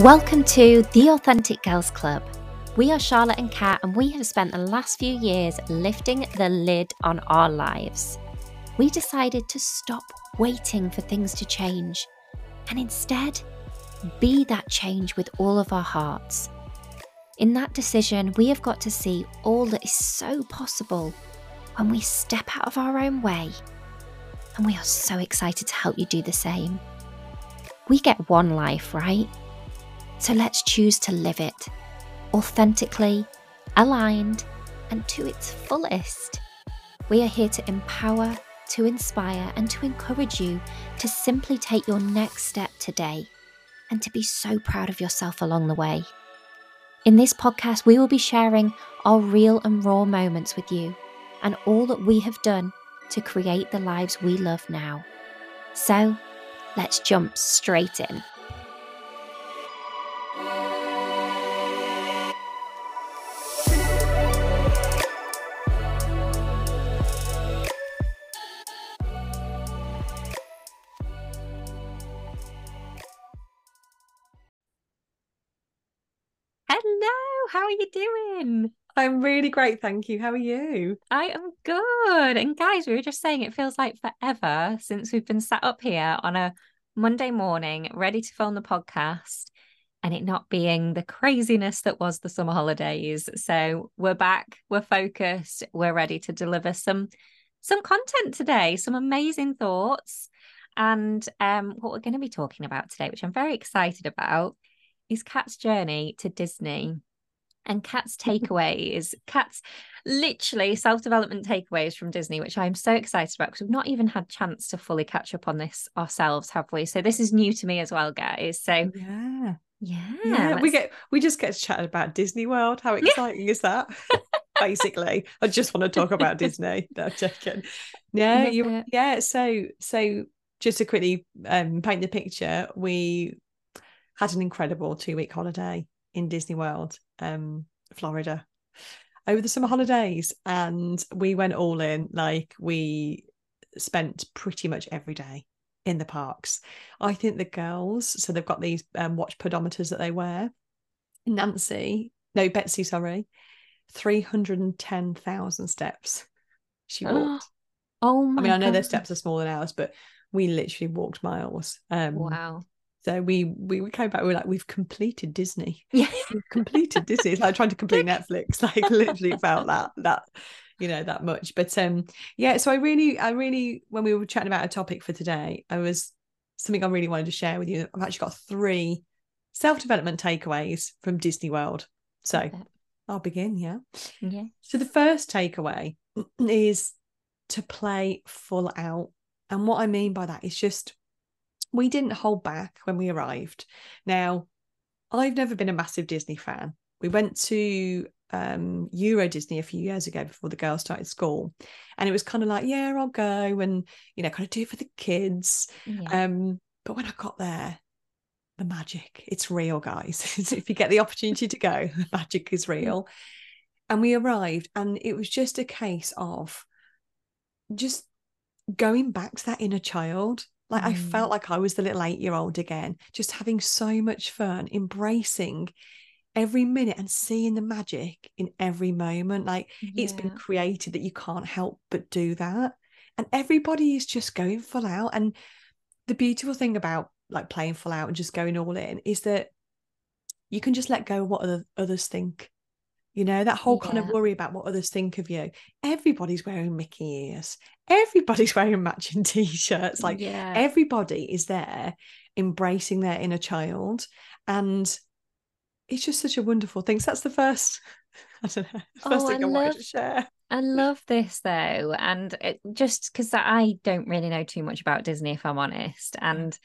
Welcome to The Authentic Girls Club. We are Charlotte and Cat, and we have spent the last few years lifting the lid on our lives. We decided to stop waiting for things to change and instead be that change with all of our hearts. In that decision, we have got to see all that is so possible when we step out of our own way. And we are so excited to help you do the same. We get one life, right? So let's choose to live it authentically, aligned, and to its fullest. We are here to empower, to inspire, and to encourage you to simply take your next step today and to be so proud of yourself along the way. In this podcast, we will be sharing our real and raw moments with you and all that we have done to create the lives we love now. So, let's jump straight in. I'm really great, thank you. How are you? I am good. And guys, we were just saying it feels like forever since we've been sat up here on a Monday morning, ready to film the podcast, and it not being the craziness that was the summer holidays. So we're back, we're focused, we're ready to deliver some some content today, some amazing thoughts. And um, what we're going to be talking about today, which I'm very excited about, is Cat's journey to Disney and Cat's takeaway is Cat's literally self development takeaways from Disney, which I'm so excited about because we've not even had chance to fully catch up on this ourselves, have we? So this is new to me as well, guys. So yeah. Yeah, yeah we get we just get to chat about Disney World. How exciting is that? Basically, I just want to talk about Disney. No, joking. Yeah, you, yeah. So, so just to quickly um, paint the picture, we had an incredible two week holiday in Disney World, um, Florida, over the summer holidays. And we went all in, like, we spent pretty much every day in the parks. I think the girls, so they've got these um, watch pedometers that they wear. Nancy, no, Betsy, sorry, 310,000 steps she walked. Oh, my I mean, I know their steps are smaller than ours, but we literally walked miles. Um, wow. So we we came back. We were like, we've completed Disney. Yeah, we've completed Disney. It's like trying to complete Netflix. Like literally felt that that you know that much. But um, yeah. So I really, I really, when we were chatting about a topic for today, I was something I really wanted to share with you. I've actually got three self development takeaways from Disney World. So okay. I'll begin. Yeah. Yeah. So the first takeaway is to play full out, and what I mean by that is just we didn't hold back when we arrived. Now, I've never been a massive Disney fan. We went to um, Euro Disney a few years ago before the girls started school, and it was kind of like, yeah, I'll go and you know, kind of do it for the kids. Yeah. Um, but when I got there, the magic, it's real, guys. if you get the opportunity to go, the magic is real. And we arrived, and it was just a case of just going back to that inner child like mm. I felt like I was the little eight year old again, just having so much fun, embracing every minute and seeing the magic in every moment. Like yeah. it's been created that you can't help but do that. And everybody is just going full out. And the beautiful thing about like playing full out and just going all in is that you can just let go of what other, others think. You know, that whole yeah. kind of worry about what others think of you. Everybody's wearing Mickey ears. Everybody's wearing matching t-shirts. Like yeah. everybody is there embracing their inner child. And it's just such a wonderful thing. So that's the first, I don't know, first oh, thing I, I love, wanted to share. I love this though. And it, just because I don't really know too much about Disney, if I'm honest. And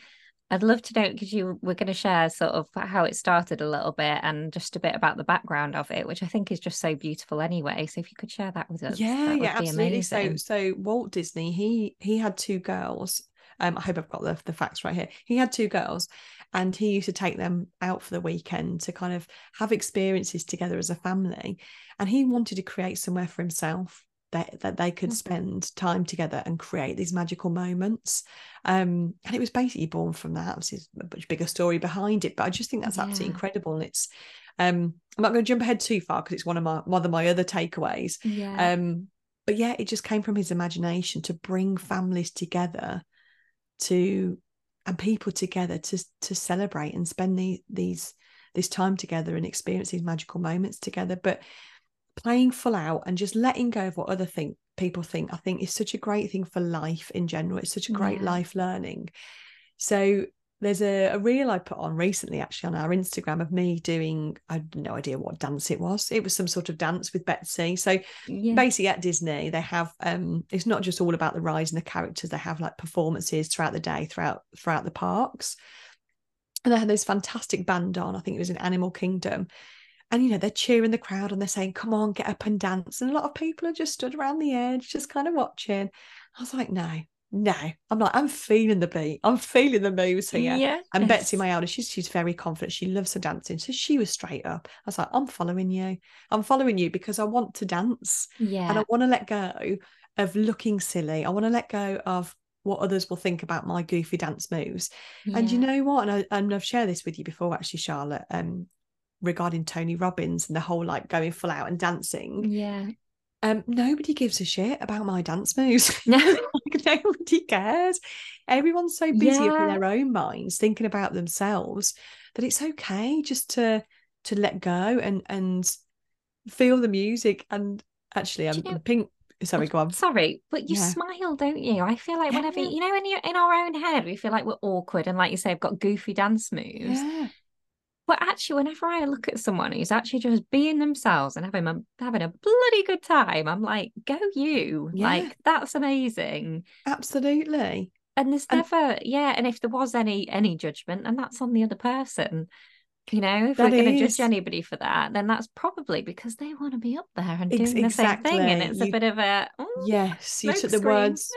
I'd love to know because you were going to share sort of how it started a little bit and just a bit about the background of it, which I think is just so beautiful anyway. So if you could share that with us, yeah, yeah, absolutely. Amazing. So, so Walt Disney, he he had two girls. Um, I hope I've got the, the facts right here. He had two girls, and he used to take them out for the weekend to kind of have experiences together as a family. And he wanted to create somewhere for himself that, that they could Mhm. spend time together and create these magical moments. Um, and it was basically born from that. Obviously, there's a much bigger story behind it, but I just think that's absolutely Yeah. incredible. And it's, um, I'm not going to jump ahead too far because it's one of my one of my other takeaways. Yeah. Um, but yeah, it just came from his imagination to bring families together to and people together to to celebrate and spend the, these this time together and experience these magical moments together. But playing full out and just letting go of what other think people think, I think is such a great thing for life in general. It's such a great Yeah. life learning. So there's a, a reel I put on recently actually on our Instagram of me doing I had no idea what dance it was. It was some sort of dance with Betsy. So yeah. basically at Disney they have um it's not just all about the rides and the characters they have like performances throughout the day throughout throughout the parks and they had this fantastic band on I think it was in Animal Kingdom and you know they're cheering the crowd and they're saying come on get up and dance and a lot of people are just stood around the edge just kind of watching I was like no no I'm like I'm feeling the beat I'm feeling the moves here yeah. and Betsy, my eldest, she's she's very confident. She loves her dancing. So she was straight up. I was like, I'm following you. I'm following you because I want to dance Yeah. and I want to let go of looking silly. I want to let go of what others will think about my goofy dance moves. And you know what? And, I, and I've shared this with you before, actually, Charlotte, um, regarding Tony Robbins and the whole like going full out and dancing. Yeah. Um, nobody gives a shit about my dance moves. No. like nobody cares. Everyone's so busy up in their own minds, thinking about themselves, that it's okay just to to let go and and feel the music. And actually, I'm you know- pink. Sorry, go on. Sorry, but you Yeah. smile, don't you? I feel like whenever Yeah. you know, when you're in our own head, we feel like we're awkward and, like you say, I've got goofy dance moves. But actually, whenever I look at someone who's actually just being themselves and having a having a bloody good time, I'm like, go you! Yeah. Like that's amazing. absolutely. And there's And- never, yeah. And if there was any any judgment, and that's on the other person. You know, if That we're going to judge anybody for that, then that's probably because they want to be up there and doing the same thing, and exactly. it's a bit of a "Mm, Yes, you took the words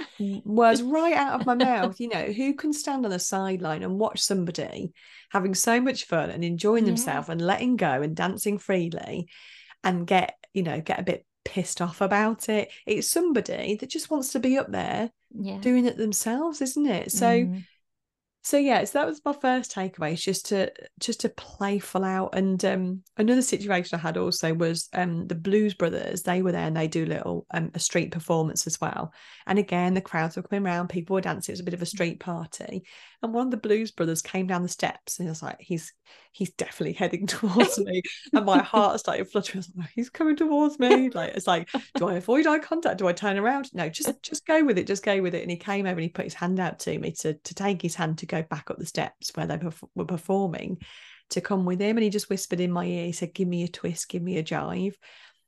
words right out of my mouth. You know, who can stand on the sideline and watch somebody having so much fun and enjoying Yeah. themselves and letting go and dancing freely and get, you know, get a bit pissed off about it? It's somebody that just wants to be up there yeah." doing it themselves, isn't it? So Mm. So yeah, so that was my first takeaway, just to just to play full out. And um another situation I had also was um the Blues Brothers, they were there and they do little um a street performance as well. And again, the crowds were coming around, people were dancing, it was a bit of a street party. And one of the Blues Brothers came down the steps and I was like, he's he's definitely heading towards me. And my heart started fluttering. I was like, he's coming towards me. Like it's like, do I avoid eye contact? Do I turn around? No, just just go with it. Just go with it. And he came over and he put his hand out to me to to take his hand to go back up the steps where they perf- were performing, to come with him. And he just whispered in my ear. He said, "Give me a twist. Give me a jive."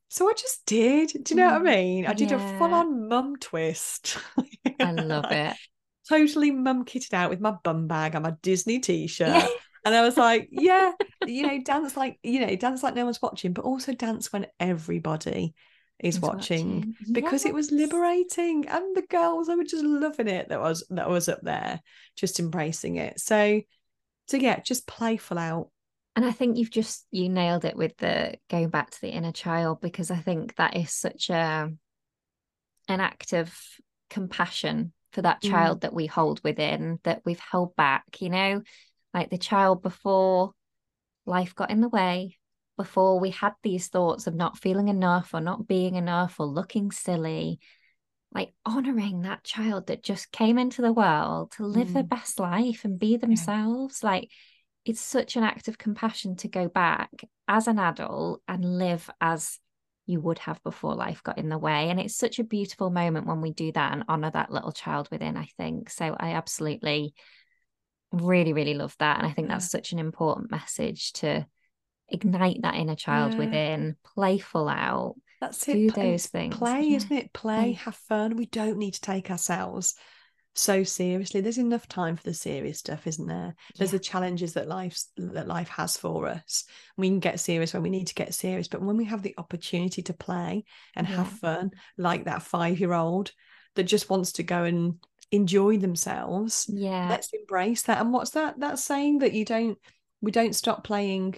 So I just did. Do you know what I Mm, mean? I did a full on mum twist. I love it. Totally mum kitted out with my bum bag and my Disney t-shirt. And I was like, yeah, you know, dance like, you know, dance like no one's watching, but also dance when everybody is Is watching, because it was liberating. And the girls, I were just loving it that was that was up there, just embracing it. So so yeah, just playful out. And I think you've just you nailed it with the going back to the inner child because I think that is such a an act of compassion for that Mm. child that we hold within that we've held back, you know, like the child before life got in the way, before we had these thoughts of not feeling enough or not being enough or looking silly, like honoring that child that just came into the world to live their Mm. best life and be themselves. Like it's such an act of compassion to go back as an adult and live as you would have before life got in the way. And it's such a beautiful moment when we do that and honor that little child within, I think. So I absolutely really, really love that. And I think that's such an important message to ignite that inner child Yeah. within, playful out. That's Do it. and those things, Play, yeah. isn't it? Play. have fun. We don't need to take ourselves so seriously. There's enough time for the serious stuff, isn't there? There's Yeah. the challenges that life's that life has for us. We can get serious when we need to get serious, but when we have the opportunity to play and have fun, like that five-year-old that just wants to go and enjoy themselves, Yeah. let's embrace that. And what's that? That saying that you don't we don't stop playing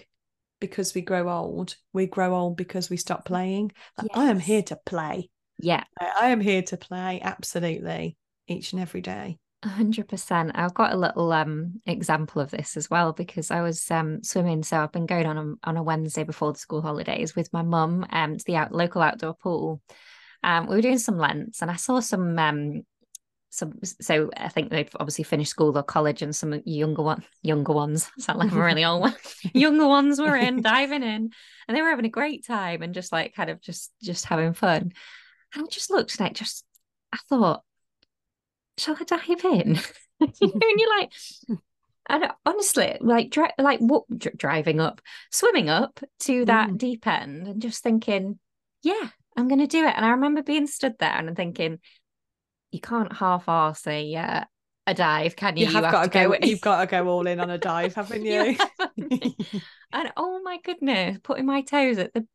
because we grow old. We grow old because we stop mm. playing. Like, I am here to play. Yeah. I am here to play absolutely each and every day. A hundred percent. I've got a little um example of this as well because I was um swimming. So I've been going on a, on a Wednesday before the school holidays with my mum um to the out, local outdoor pool. Um, we were doing some lengths and I saw some um some so I think they've obviously finished school or college and some younger one younger ones sound like I'm really old one younger ones were in diving in and they were having a great time and just like kind of just just having fun. And I just looked and it just I thought shall I dive in? and you're like, and honestly, like, dri- like what dr- driving up, swimming up to that mm. deep end, and just thinking, yeah, I'm going to do it. And I remember being stood there and I'm thinking, you can't half-arse a uh, a dive, can you? You have, you have got to go. go you've got to go all in on a dive, haven't you? you and oh my goodness, putting my toes at the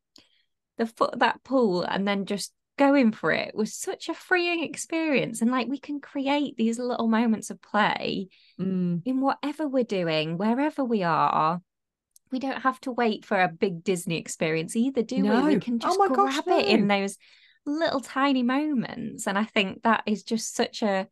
the foot of that pool and then just going for it was such a freeing experience. And like we can create these little moments of play mm. in whatever we're doing, wherever we are. We don't have to wait for a big Disney experience either, do no. we? We can oh just oh grab gosh, no. it in those little tiny moments. And I think that is just such a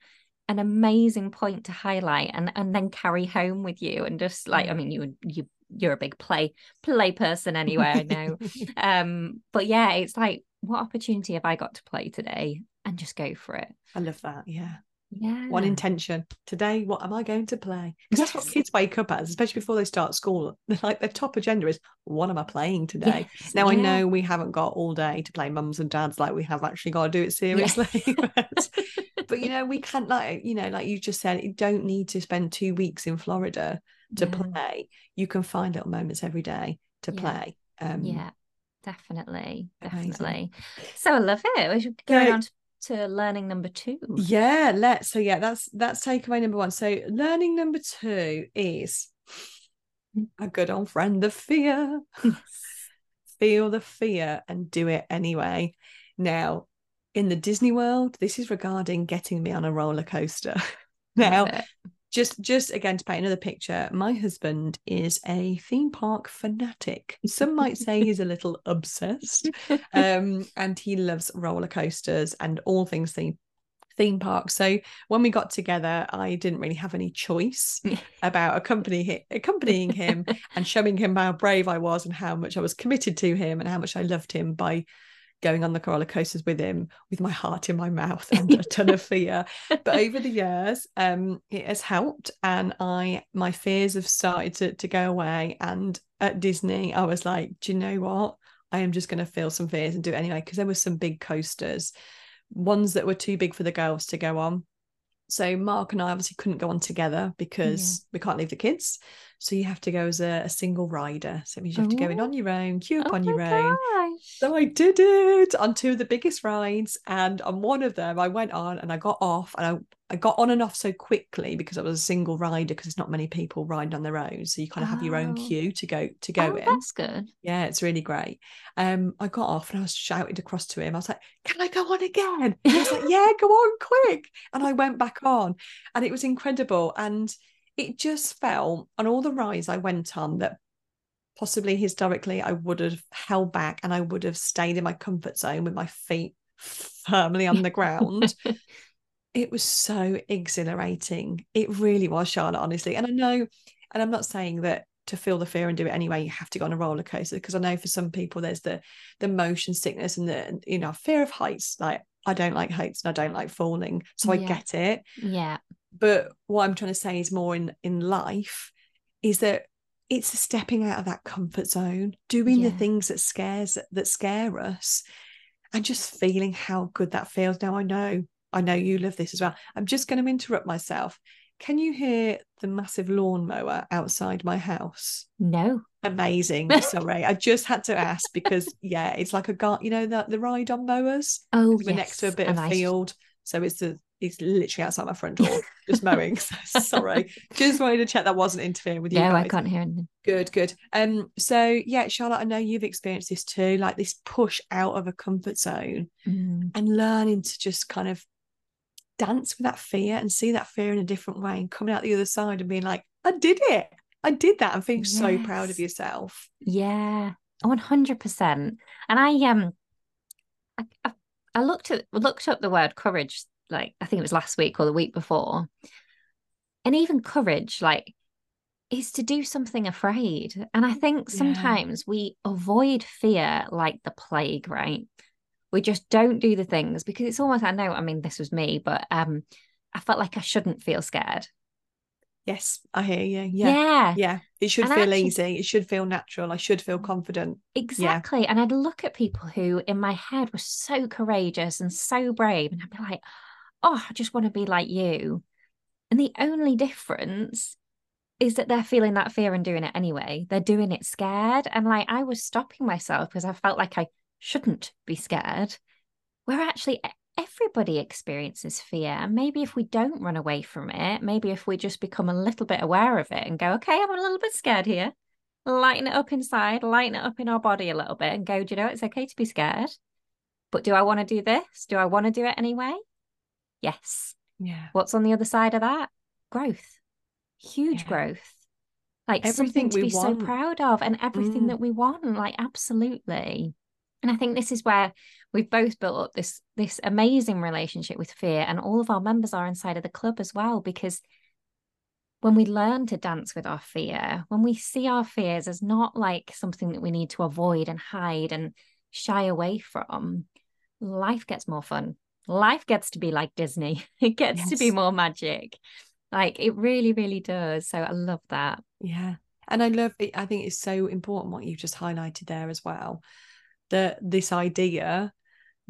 an amazing point to highlight and and then carry home with you and just like I mean you you you're a big play play person anyway I know um but yeah it's like what opportunity have I got to play today and just go for it. I love that. Yeah. Yeah. One intention. Today, what am I going to play? Because yes. that's what kids wake up as, especially before they start school. They're like their top agenda is what am I playing today? Yes. Now yeah. I know we haven't got all day to play mums and dads like we have actually got to do it seriously. but, but, you know, we can't like, you know, like you just said, you don't need to spend two weeks in Florida to yeah. play. You can find little moments every day to yeah. play. Um, yeah definitely definitely. So i love it. We should go on to, to learning number two. Yeah let's so yeah that's that's takeaway number one. So learning number two is a good old friend of fear. Feel the fear and do it anyway. Now in the disney world this is regarding getting me on a roller coaster. Now just just again to paint another picture my husband is a theme park fanatic. Some might say he's a little obsessed um, and he loves roller coasters and all things theme theme parks. So when we got together i didn't really have any choice about accompanying accompanying him and showing him how brave i was and how much i was committed to him and how much i loved him by going on the roller coasters with him with my heart in my mouth and a ton of fear but over the years um it has helped and i my fears have started to, to go away and at disney i was like do you know what i am just going to feel some fears and do it anyway because there were some big coasters ones that were too big for the girls to go on so Mark and I obviously couldn't go on together because yeah. we can't leave the kids. So you have to go as a, a single rider. So it means you have to go in on your own, queue up oh on your own. Gosh. So I did it on two of the biggest rides. And on one of them, I went on and I got off and I I got on and off so quickly because I was a single rider because there's not many people riding on their own. So you kind of oh. have your own oh. queue to go to go oh, in. That's good. Yeah, it's really great. Um, I got off and I was shouted across to him. I was like, "Can I go on again?" And he was like, "Yeah, go on quick." And I went back on, and it was incredible. And it just felt on all the rides I went on that possibly historically I would have held back and I would have stayed in my comfort zone with my feet firmly on the ground. it was so exhilarating. It really was, Charlotte, honestly. And I know, and I'm not saying that to feel the fear and do it anyway, you have to go on a roller coaster because I know for some people there's the the motion sickness and the you know fear of heights. Like I don't like heights and I don't like falling, so yeah. I get it. Yeah. But what I'm trying to say is more in in life is that it's stepping out of that comfort zone, doing yeah. the things that scares that scare us, and just feeling how good that feels. Now I know I know you love this as well. I'm just going to interrupt myself. Can you hear the massive lawnmower outside my house? No. Amazing. Sorry. I just had to ask because yeah, it's like a gar you know the, the ride on mowers. Oh, we're next to a bit of field. So it's the it's literally outside my front door, just mowing. So, sorry. Just wanted to check that wasn't interfering with you. No, guys. I can't hear anything. Good, good. Um, so yeah, Charlotte, I know you've experienced this too, like this push out of a comfort zone mm. and learning to just kind of dance with that fear and see that fear in a different way and coming out the other side and being like, I did it. I did that and feeling yes. so proud of yourself. Yeah. 100%. And I um I, I looked at looked up the word courage, like I think it was last week or the week before. And even courage, like, is to do something afraid. And I think sometimes yeah. we avoid fear like the plague, right? We just don't do the things because it's almost, I know, I mean, this was me, but um, I felt like I shouldn't feel scared. Yes, I hear you. Yeah. Yeah. Yeah. It should and feel actually, easy. It should feel natural. I should feel confident. Exactly. Yeah. And I'd look at people who in my head were so courageous and so brave. And I'd be like, oh, I just want to be like you. And the only difference is that they're feeling that fear and doing it anyway. They're doing it scared. And like I was stopping myself because I felt like I shouldn't be scared. Where actually everybody experiences fear. And maybe if we don't run away from it, maybe if we just become a little bit aware of it and go, okay, I'm a little bit scared here, lighten it up inside, lighten it up in our body a little bit and go, do you know, it's okay to be scared. But do I want to do this? Do I want to do it anyway? Yes. Yeah. What's on the other side of that? Growth. Huge yeah. growth. Like everything something to be want. so proud of and everything mm. that we want. Like absolutely. And I think this is where we've both built up this this amazing relationship with fear and all of our members are inside of the club as well because when we learn to dance with our fear when we see our fears as not like something that we need to avoid and hide and shy away from life gets more fun life gets to be like disney it gets yes. to be more magic like it really really does so i love that yeah and i love it i think it's so important what you've just highlighted there as well that this idea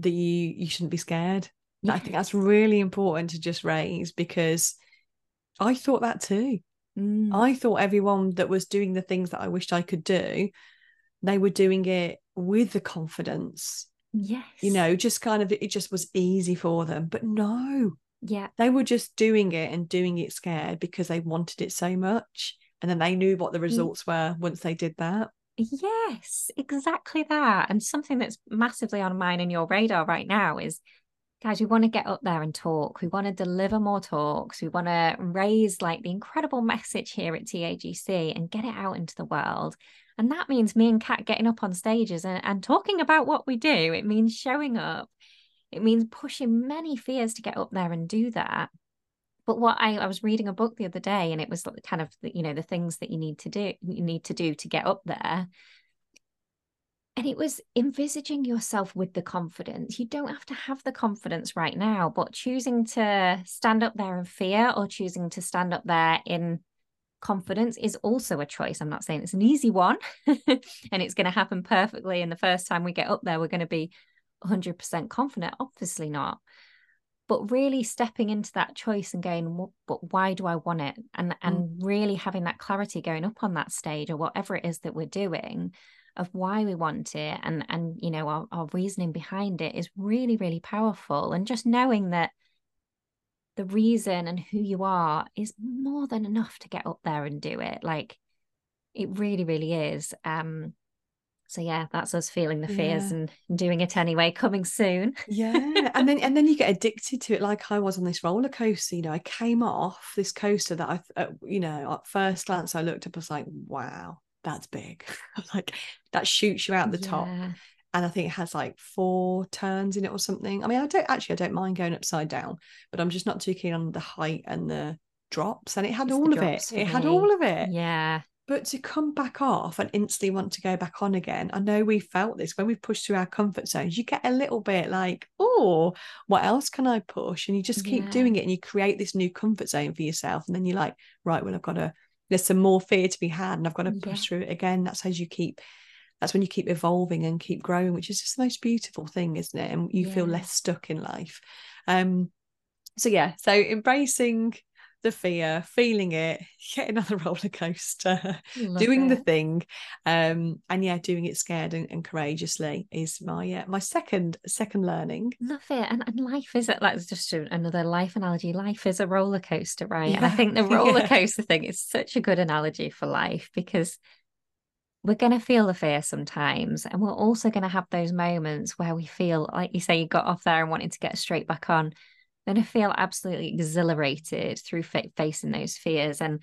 that you you shouldn't be scared. Yeah. I think that's really important to just raise because I thought that too. Mm. I thought everyone that was doing the things that I wished I could do, they were doing it with the confidence. Yes. You know, just kind of it just was easy for them. But no. Yeah. They were just doing it and doing it scared because they wanted it so much. And then they knew what the mm. results were once they did that. Yes, exactly that. And something that's massively on mine and your radar right now is guys, we want to get up there and talk. We want to deliver more talks. We want to raise like the incredible message here at TAGC and get it out into the world. And that means me and Cat getting up on stages and, and talking about what we do. It means showing up. It means pushing many fears to get up there and do that. But what I, I was reading a book the other day and it was kind of you know the things that you need to do you need to do to get up there and it was envisaging yourself with the confidence you don't have to have the confidence right now but choosing to stand up there in fear or choosing to stand up there in confidence is also a choice. I'm not saying it's an easy one and it's going to happen perfectly and the first time we get up there we're going to be 100% confident. Obviously not. But really stepping into that choice and going but why do i want it? and and mm. really having that clarity going up on that stage or whatever it is that we're doing of why we want it and and you know our, our reasoning behind it is really really powerful. And just knowing that the reason and who you are is more than enough to get up there and do it like it really really is um so yeah that's us feeling the fears yeah. and doing it anyway coming soon yeah and then and then you get addicted to it like i was on this roller coaster you know i came off this coaster that i uh, you know at first glance i looked up i was like wow that's big like that shoots you out the yeah. top and i think it has like four turns in it or something i mean i don't actually i don't mind going upside down but i'm just not too keen on the height and the drops and it had it's all of it it had all of it yeah but to come back off and instantly want to go back on again, I know we felt this when we've pushed through our comfort zones. You get a little bit like, oh, what else can I push? And you just keep yeah. doing it and you create this new comfort zone for yourself. And then you're like, right, well, I've got to, there's some more fear to be had and I've got to push yeah. through it again. That's how you keep, that's when you keep evolving and keep growing, which is just the most beautiful thing, isn't it? And you yeah. feel less stuck in life. Um, so yeah, so embracing the fear, feeling it, getting on the roller coaster, doing it. the thing, um, and yeah, doing it scared and, and courageously is my uh, my second second learning. Love it, and, and life is it like just another life analogy. Life is a roller coaster, right? Yeah. And I think the roller coaster yeah. thing is such a good analogy for life because we're going to feel the fear sometimes and we're also going to have those moments where we feel like you say you got off there and wanted to get straight back on going to feel absolutely exhilarated through fa- facing those fears. And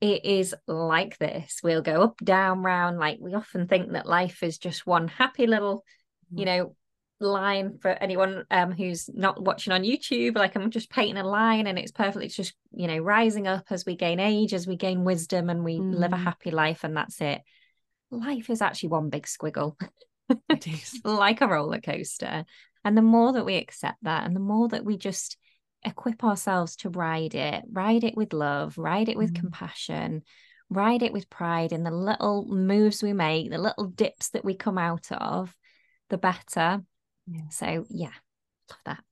it is like this. We'll go up, down, round. Like we often think that life is just one happy little, you mm. know, line for anyone um who's not watching on YouTube. Like I'm just painting a line and it's perfect. It's just, you know, rising up as we gain age, as we gain wisdom and we mm. live a mm. happy life and that's it. Life is actually one big squiggle. It is. like a roller coaster. And the more that we accept that and the more that we just equip ourselves to ride it, ride it with love, ride it with mm. compassion, ride it with pride in the little moves we make, the little dips that we come out of, the better. Yeah. So yeah, love that.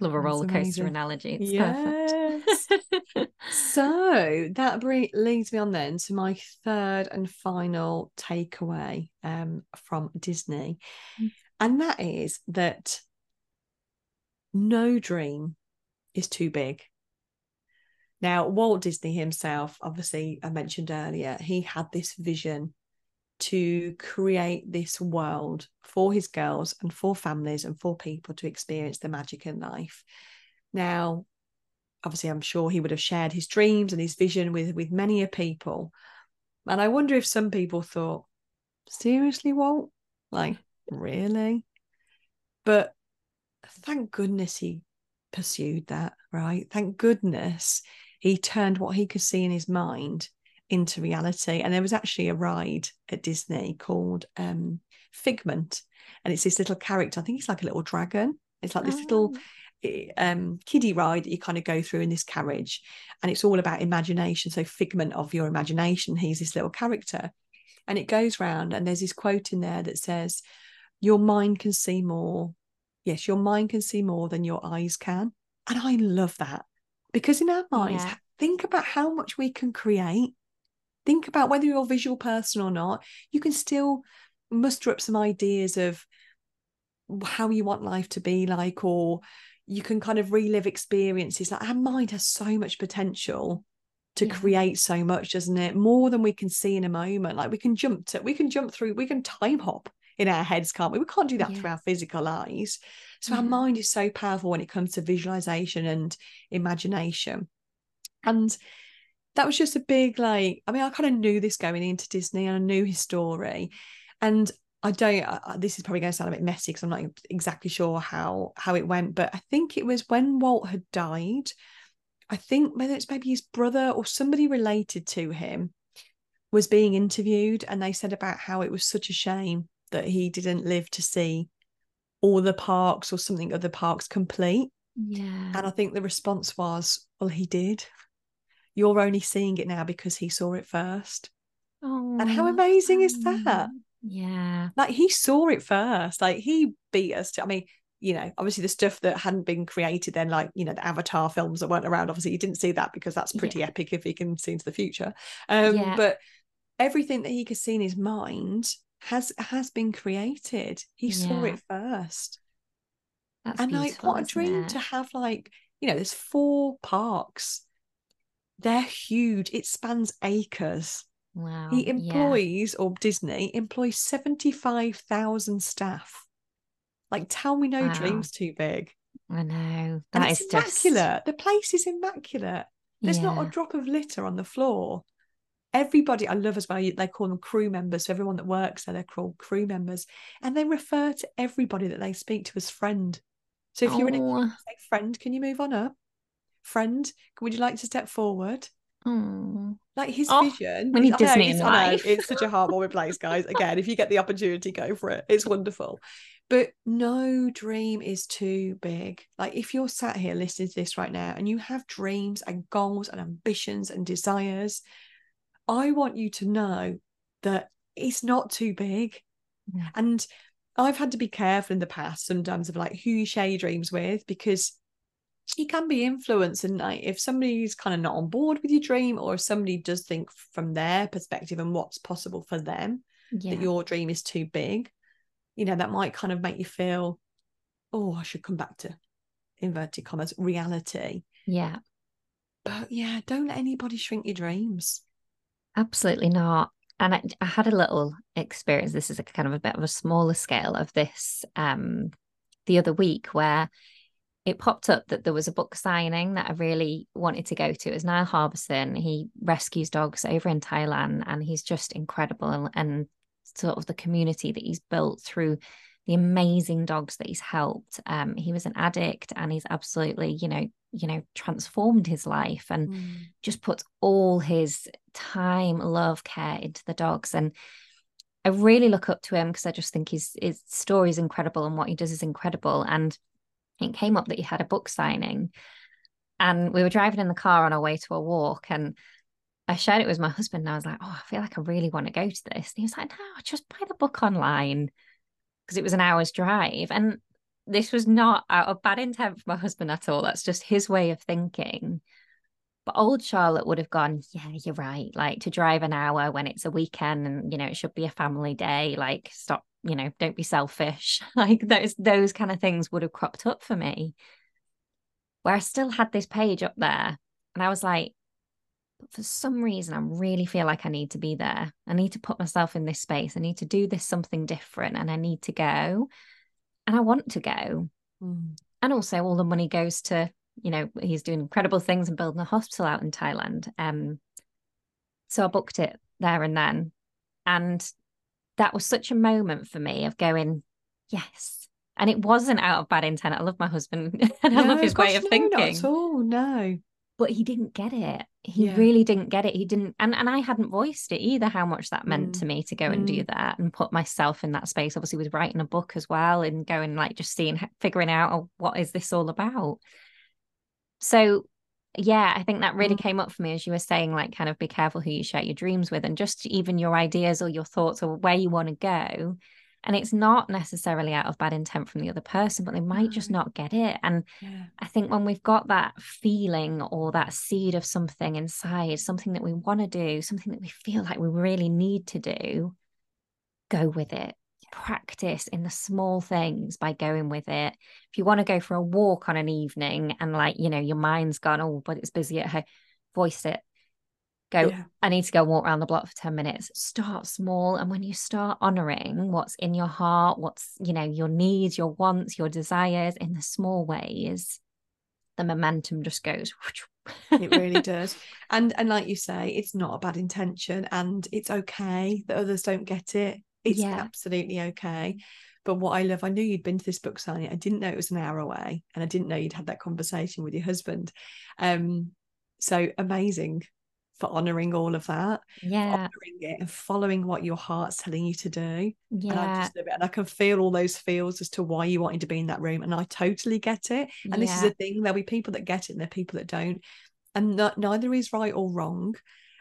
Love a roller coaster analogy. It's yes. perfect. so that leads me on then to my third and final takeaway um, from Disney. Mm. And that is that no dream is too big. Now, Walt Disney himself, obviously, I mentioned earlier, he had this vision to create this world for his girls and for families and for people to experience the magic in life. Now, obviously, I'm sure he would have shared his dreams and his vision with, with many a people. And I wonder if some people thought, seriously, Walt? Like, really? But thank goodness he pursued that, right? Thank goodness he turned what he could see in his mind into reality. And there was actually a ride at Disney called um, Figment, and it's this little character. I think he's like a little dragon. It's like this oh. little eh, um, kiddie ride that you kind of go through in this carriage, and it's all about imagination. So figment of your imagination. He's this little character, and it goes round, and there's this quote in there that says, "Your mind can see more. Yes, your mind can see more than your eyes can." And I love that because in our minds, yeah. think about how much we can create. Think about whether you're a visual person or not, you can still muster up some ideas of how you want life to be like, or you can kind of relive experiences. Like our mind has so much potential to yeah. create so much, doesn't it? More than we can see in a moment. Like we can jump to, we can jump through, we can time hop in our heads, can't we? We can't do that yeah. through our physical eyes. So yeah. our mm-hmm. mind is so powerful when it comes to visualization and imagination. And that was just a big like, I mean, I kind of knew this going into Disney and I knew his story. And I don't. Uh, this is probably going to sound a bit messy because I'm not exactly sure how how it went, but I think it was when Walt had died. I think whether it's maybe his brother or somebody related to him was being interviewed, and they said about how it was such a shame that he didn't live to see all the parks or something of the parks complete. Yeah. And I think the response was, well, he did. You're only seeing it now because he saw it first. Oh, and how amazing is that? Yeah. Like he saw it first. Like he beat us to, I mean, you know, obviously the stuff that hadn't been created then, like, you know, the Avatar films that weren't around, obviously you didn't see that because that's pretty yeah. epic if he can see into the future. Um, yeah. But everything that he could see in his mind has has been created. He yeah. saw it first. That's and like what a dream it? to have like, you know, there's four parks. They're huge. It spans acres. Wow. He employs, yeah. or Disney employs 75,000 staff. Like, tell me no wow. dream's too big. I know. That and it's immaculate. Just... The place is immaculate. There's yeah. not a drop of litter on the floor everybody I love as well, they call them crew members. So everyone that works there, they're called crew members. And they refer to everybody that they speak to as friend. So if you're in a oh. say, friend, can you move on up? Friend, would you like to step forward? Oh. Like his oh, vision. We need Disney in life. It's such a heartwarming place, guys. Again, if you get the opportunity, go for it. It's wonderful. But no dream is too big. Like if you're sat here listening to this right now and you have dreams and goals and ambitions and desires, I want you to know that it's not too big. Yeah. And I've had to be careful in the past sometimes of like who you share your dreams with because you can be influenced and like if somebody's kind of not on board with your dream or if somebody does think from their perspective and what's possible for them yeah. that your dream is too big you know that might kind of make you feel oh i should come back to inverted commas reality yeah but yeah don't let anybody shrink your dreams Absolutely not. And I, I, had a little experience. This is a kind of a bit of a smaller scale of this um, the other week where it popped up that there was a book signing that I really wanted to go to. It was Niall Harbison. He rescues dogs over in Thailand and he's just incredible and, and sort of the community that he's built through the amazing dogs that he's helped. Um, he was an addict and he's absolutely, you know, you know, transformed his life and mm. just puts all his time, love, care into the dogs. And I really look up to him because I just think his his story is incredible and what he does is incredible. And it came up that he had a book signing, and we were driving in the car on our way to a walk, and I shared it with my husband, and I was like, "Oh, I feel like I really want to go to this." And he was like, "No, just buy the book online," because it was an hour's drive, and this was not out of bad intent for my husband at all. That's just his way of thinking. But old Charlotte would have gone, yeah, you're right. Like to drive an hour when it's a weekend and, you know, it should be a family day. Like, stop, you know, don't be selfish. like those, those kind of things would have cropped up for me. Where I still had this page up there. And I was like, but for some reason, I really feel like I need to be there. I need to put myself in this space. I need to do this something different and I need to go. And I want to go. Mm. And also, all the money goes to you know, he's doing incredible things and building a hospital out in Thailand. Um, so I booked it there and then. And that was such a moment for me of going, yes. And it wasn't out of bad intent. I love my husband and no, I love his way of no, thinking. Not at all, no. But he didn't get it. He yeah. really didn't get it. He didn't, and, and I hadn't voiced it either, how much that meant mm. to me to go and mm. do that and put myself in that space. Obviously, with writing a book as well and going like just seeing, figuring out oh, what is this all about so yeah i think that really mm. came up for me as you were saying like kind of be careful who you share your dreams with and just even your ideas or your thoughts or where you want to go and it's not necessarily out of bad intent from the other person but they might just not get it and yeah. i think when we've got that feeling or that seed of something inside something that we want to do something that we feel like we really need to do go with it practice in the small things by going with it. If you want to go for a walk on an evening and like, you know, your mind's gone, oh, but it's busy at home, voice it. Go, yeah. I need to go walk around the block for 10 minutes. Start small. And when you start honoring what's in your heart, what's, you know, your needs, your wants, your desires in the small ways, the momentum just goes. it really does. And and like you say, it's not a bad intention and it's okay that others don't get it it's yeah. absolutely okay. But what I love, I knew you'd been to this book signing. I didn't know it was an hour away, and I didn't know you'd had that conversation with your husband. Um, so amazing for honoring all of that, yeah, honoring it and following what your heart's telling you to do. Yeah, and I just love it, and I can feel all those feels as to why you wanted to be in that room, and I totally get it. And yeah. this is a thing: there'll be people that get it, and there are people that don't, and not, neither is right or wrong.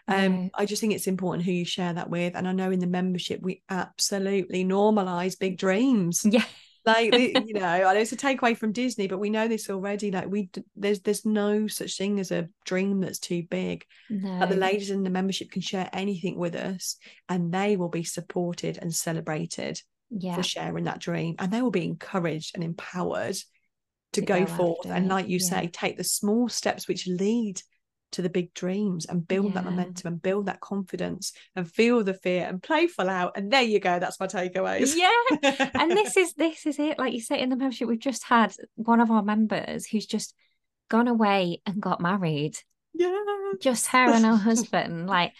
Um, I just think it's important who you share that with. And I know in the membership, we absolutely normalize big dreams. Yeah. like you know, I know it's a takeaway from Disney, but we know this already. Like we, there's there's no such thing as a dream that's too big. No. Like the ladies in the membership can share anything with us, and they will be supported and celebrated yeah. for sharing that dream, and they will be encouraged and empowered to, to go, go forth. And like you yeah. say, take the small steps which lead to the big dreams and build yeah. that momentum and build that confidence and feel the fear and play full out. And there you go that's my takeaways. Yeah. And this is this is it. Like you say in the membership we've just had one of our members who's just gone away and got married. Yeah. Just her and her husband like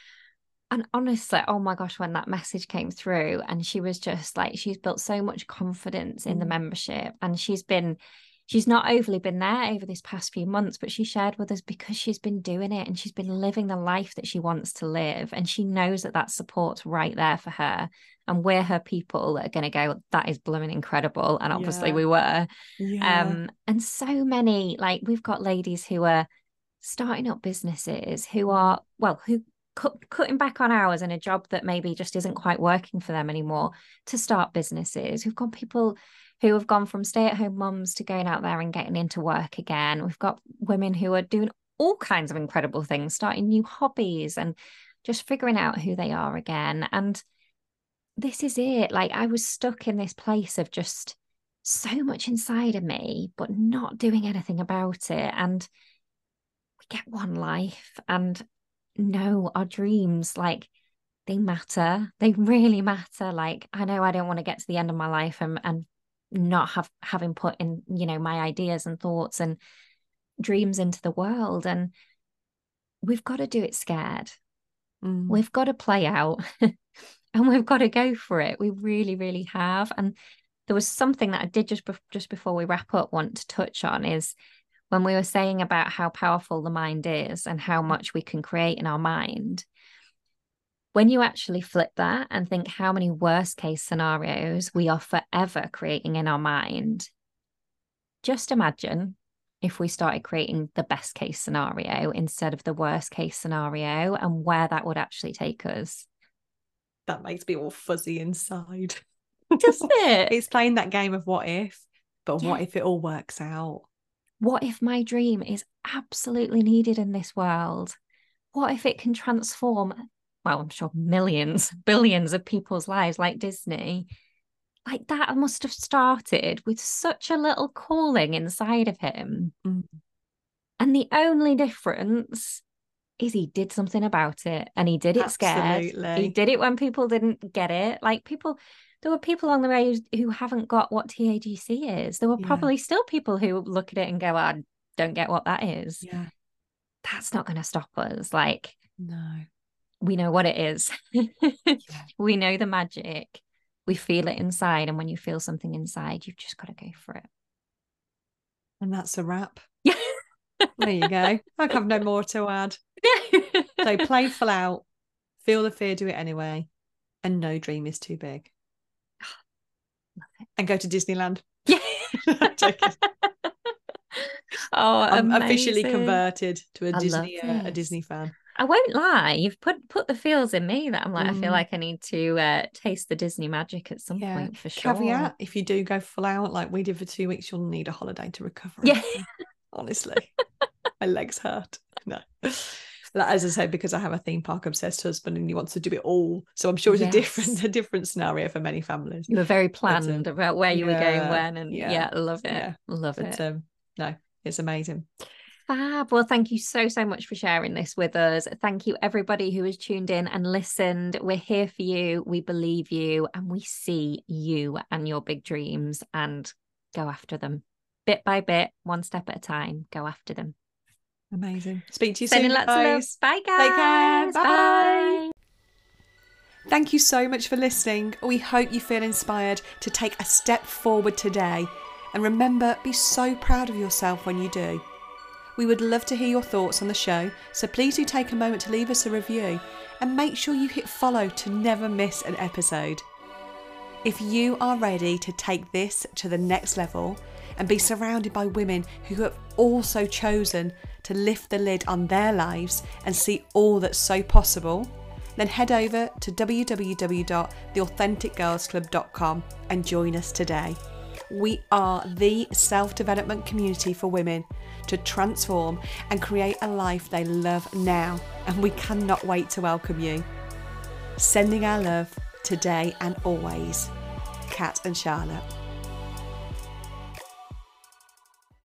and honestly oh my gosh when that message came through and she was just like she's built so much confidence in the mm. membership and she's been she's not overly been there over this past few months, but she shared with us because she's been doing it and she's been living the life that she wants to live. And she knows that that support's right there for her. And we're her people that are going to go, that is blooming incredible. And obviously yeah. we were. Yeah. Um, and so many, like we've got ladies who are starting up businesses who are, well, who cutting back on hours in a job that maybe just isn't quite working for them anymore to start businesses. We've got people who have gone from stay at home mums to going out there and getting into work again. We've got women who are doing all kinds of incredible things, starting new hobbies and just figuring out who they are again. And this is it. Like I was stuck in this place of just so much inside of me, but not doing anything about it. And we get one life and no, our dreams, like they matter. They really matter. Like I know I don't want to get to the end of my life and, and not have having put in you know my ideas and thoughts and dreams into the world and we've got to do it scared mm. we've got to play out and we've got to go for it we really really have and there was something that I did just just before we wrap up want to touch on is when we were saying about how powerful the mind is and how much we can create in our mind. When you actually flip that and think how many worst case scenarios we are forever creating in our mind, just imagine if we started creating the best case scenario instead of the worst case scenario and where that would actually take us. That makes me all fuzzy inside. Doesn't it? it's playing that game of what if, but yeah. what if it all works out? What if my dream is absolutely needed in this world? What if it can transform, well, I'm sure millions, billions of people's lives like Disney? Like that must have started with such a little calling inside of him. Mm. And the only difference is he did something about it and he did it Absolutely. scared. He did it when people didn't get it. Like people, there were people on the road who haven't got what TAGC is. There were yeah. probably still people who look at it and go, I don't get what that is. Yeah. That's not going to stop us. Like, no. We know what it is. yeah. We know the magic. We feel it inside. And when you feel something inside, you've just got to go for it. And that's a wrap. Yeah. there you go. I have no more to add. so play full out, feel the fear, do it anyway, and no dream is too big and go to Disneyland. Yeah. oh, I'm officially converted to a I Disney uh, a Disney fan. I won't lie, you've put put the feels in me that I'm like, mm. I feel mm. like I need to uh, taste the Disney magic at some yeah. point for sure. Caveat: if you do go full out like we did for two weeks, you'll need a holiday to recover. Yeah, honestly, my legs hurt. No, as I said, because I have a theme park obsessed husband and he wants to do it all. So I'm sure it's yes. a different a different scenario for many families. You were very planned but, um, about where you yeah, were going when and yeah, yeah love it. Yeah. Love but, it. Um, no, it's amazing. Fab. Well, thank you so, so much for sharing this with us. Thank you, everybody who has tuned in and listened. We're here for you. We believe you and we see you and your big dreams and go after them bit by bit, one step at a time. Go after them. Amazing. Speak to you Sending soon. Lots guys. of love. Bye, guys. Take care. Bye. Bye. Thank you so much for listening. We hope you feel inspired to take a step forward today. And remember, be so proud of yourself when you do. We would love to hear your thoughts on the show, so please do take a moment to leave us a review and make sure you hit follow to never miss an episode. If you are ready to take this to the next level and be surrounded by women who have also chosen to lift the lid on their lives and see all that's so possible, then head over to www.theauthenticgirlsclub.com and join us today. We are the self development community for women to transform and create a life they love now, and we cannot wait to welcome you. Sending our love today and always, Cat and Charlotte.